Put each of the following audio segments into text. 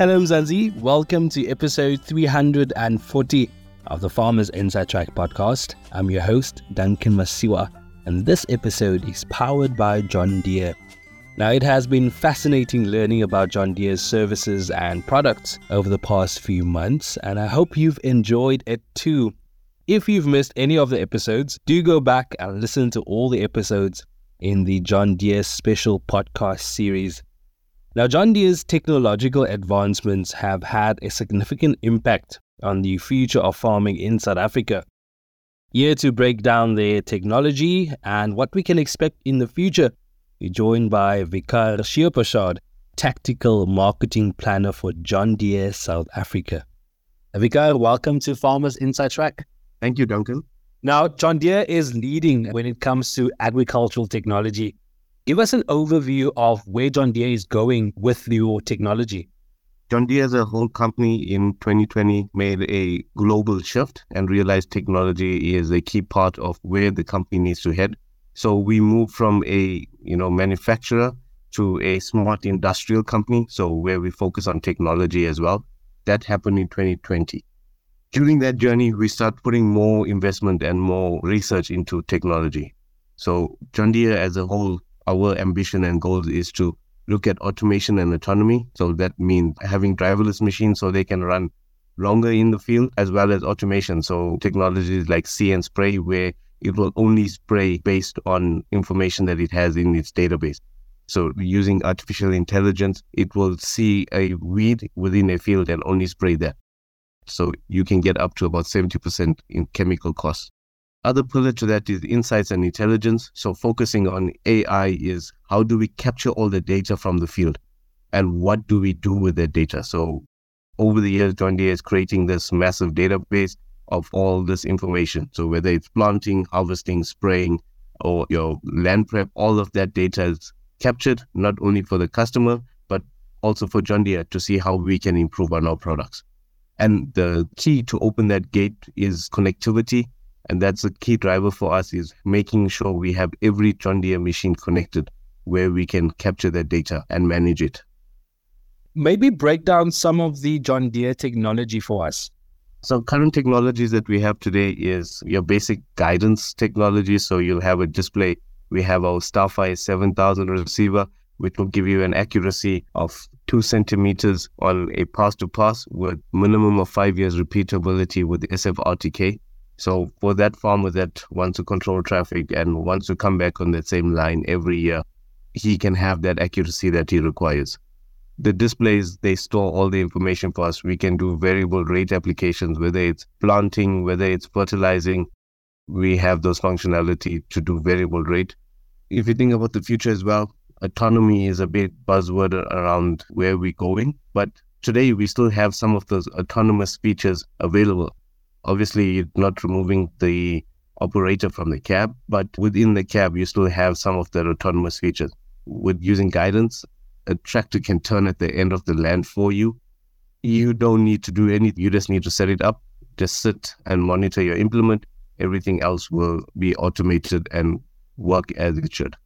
Hello, Mzansi. Welcome to episode 340 of the Farmers Inside Track podcast. I'm your host, Duncan Masiwa, and this episode is powered by John Deere. Now, it has been fascinating learning about John Deere's services and products over the past few months, and I hope you've enjoyed it too. If you've missed any of the episodes, do go back and listen to all the episodes in the John Deere special podcast series. Now, John Deere's technological advancements have had a significant impact on the future of farming in South Africa. Here to break down their technology and what we can expect in the future, we're joined by Vikar Sheopershad, Tactical Marketing Planner for John Deere South Africa. Vikar, welcome to Farmers Inside Track. Thank you, Duncan. Now, John Deere is leading when it comes to agricultural technology. Give us an overview of where John Deere is going with your technology. John Deere as a whole company in 2020 made a global shift and realized technology is a key part of where the company needs to head. So we moved from a you know manufacturer to a smart industrial company, so where we focus on technology as well. That happened in 2020. During that journey, we start putting more investment and more research into technology. So John Deere as a whole our ambition and goal is to look at automation and autonomy. So that means having driverless machines so they can run longer in the field, as well as automation. So technologies like see and spray, where it will only spray based on information that it has in its database. So using artificial intelligence, it will see a weed within a field and only spray that. So you can get up to about 70% in chemical costs. Other pillar to that is insights and intelligence. So focusing on AI is how do we capture all the data from the field and what do we do with that data? So over the years, John Deere is creating this massive database of all this information. So whether it's planting, harvesting, spraying, or your land prep, all of that data is captured not only for the customer, but also for John Deere to see how we can improve on our products. And the key to open that gate is connectivity and that's a key driver for us is making sure we have every John Deere machine connected where we can capture that data and manage it. Maybe break down some of the John Deere technology for us. So current technologies that we have today is your basic guidance technology. So you'll have a display. We have our Starfire 7000 receiver, which will give you an accuracy of two centimeters on a pass to pass with minimum of five years repeatability with SFRTK. So for that farmer that wants to control traffic and wants to come back on that same line every year, he can have that accuracy that he requires. The displays, they store all the information for us. We can do variable rate applications, whether it's planting, whether it's fertilizing. We have those functionality to do variable rate. If you think about the future as well, autonomy is a big buzzword around where we're going. But today we still have some of those autonomous features available Obviously, you're not removing the operator from the cab, but within the cab, you still have some of the autonomous features. With using guidance, a tractor can turn at the end of the land for you. You don't need to do anything. You just need to set it up, just sit and monitor your implement. Everything else will be automated and work as it should.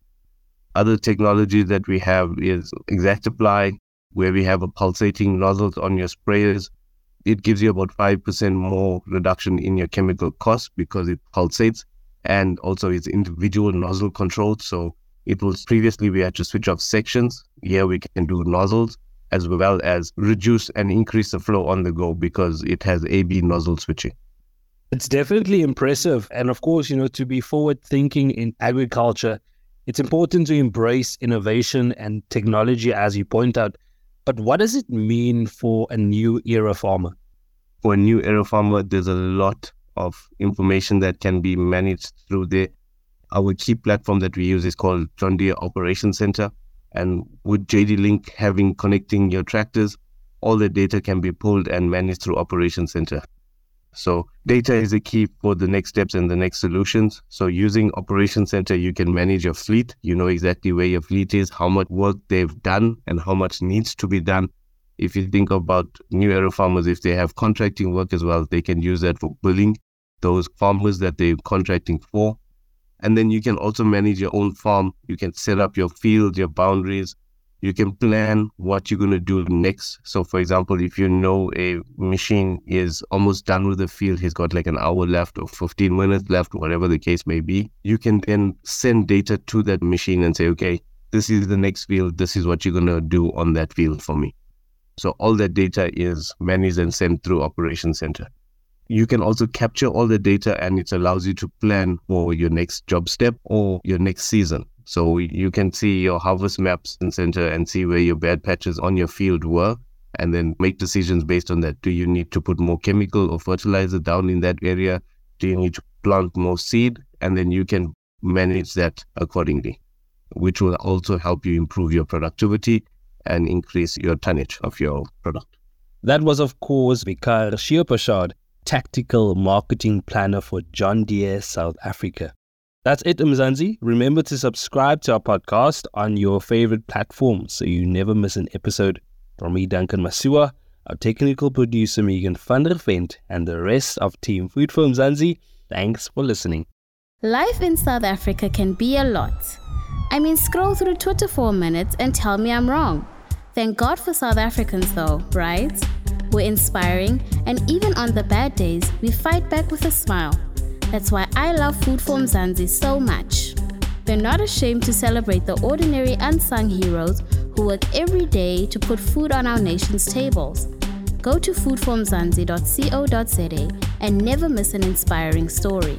Other technology that we have is ExactApply, where we have a pulsating nozzles on your sprayers it gives you about 5% more reduction in your chemical cost because it pulsates and also it's individual nozzle controlled. So it was previously we had to switch off sections. Here we can do nozzles as well as reduce and increase the flow on the go because it has AB nozzle switching. It's definitely impressive. And of course, you know, to be forward thinking in agriculture, it's important to embrace innovation and technology, as you point out. But what does it mean for a new era farmer? For a new era farmer, there's a lot of information that can be managed through the our key platform that we use is called John Deere Operations Center. And with JD Link having connecting your tractors, all the data can be pulled and managed through Operations Center. So data is a key for the next steps and the next solutions. So using Operation Center, you can manage your fleet. You know exactly where your fleet is, how much work they've done, and how much needs to be done. If you think about new era farmers, if they have contracting work as well, they can use that for billing those farmers that they're contracting for. And then you can also manage your own farm. You can set up your field, your boundaries. You can plan what you're going to do next. So, for example, if you know a machine is almost done with the field, he's got like an hour left or 15 minutes left, whatever the case may be, you can then send data to that machine and say, okay, this is the next field. This is what you're going to do on that field for me. So, all that data is managed and sent through Operation Center. You can also capture all the data and it allows you to plan for your next job step or your next season. So you can see your harvest maps in center and see where your bad patches on your field were and then make decisions based on that. Do you need to put more chemical or fertilizer down in that area? Do you need to plant more seed? And then you can manage that accordingly, which will also help you improve your productivity and increase your tonnage of your product. That was, of course, Vikar Sheopershad, tactical marketing planner for John Deere South Africa. That's it, Mzansi. Remember to subscribe to our podcast on your favorite platform so you never miss an episode. From me, Duncan Masiwa, our technical producer, Megan van der Vent, and the rest of Team Food for Mzansi, thanks for listening. Life in South Africa can be a lot. I mean, scroll through Twitter for a minute and tell me I'm wrong. Thank God for South Africans, though, right? We're inspiring, and even on the bad days, we fight back with a smile. That's why I love Food for Mzansi so much. They're not ashamed to celebrate the ordinary unsung heroes who work every day to put food on our nation's tables. Go to foodformzansi.co.za and never miss an inspiring story.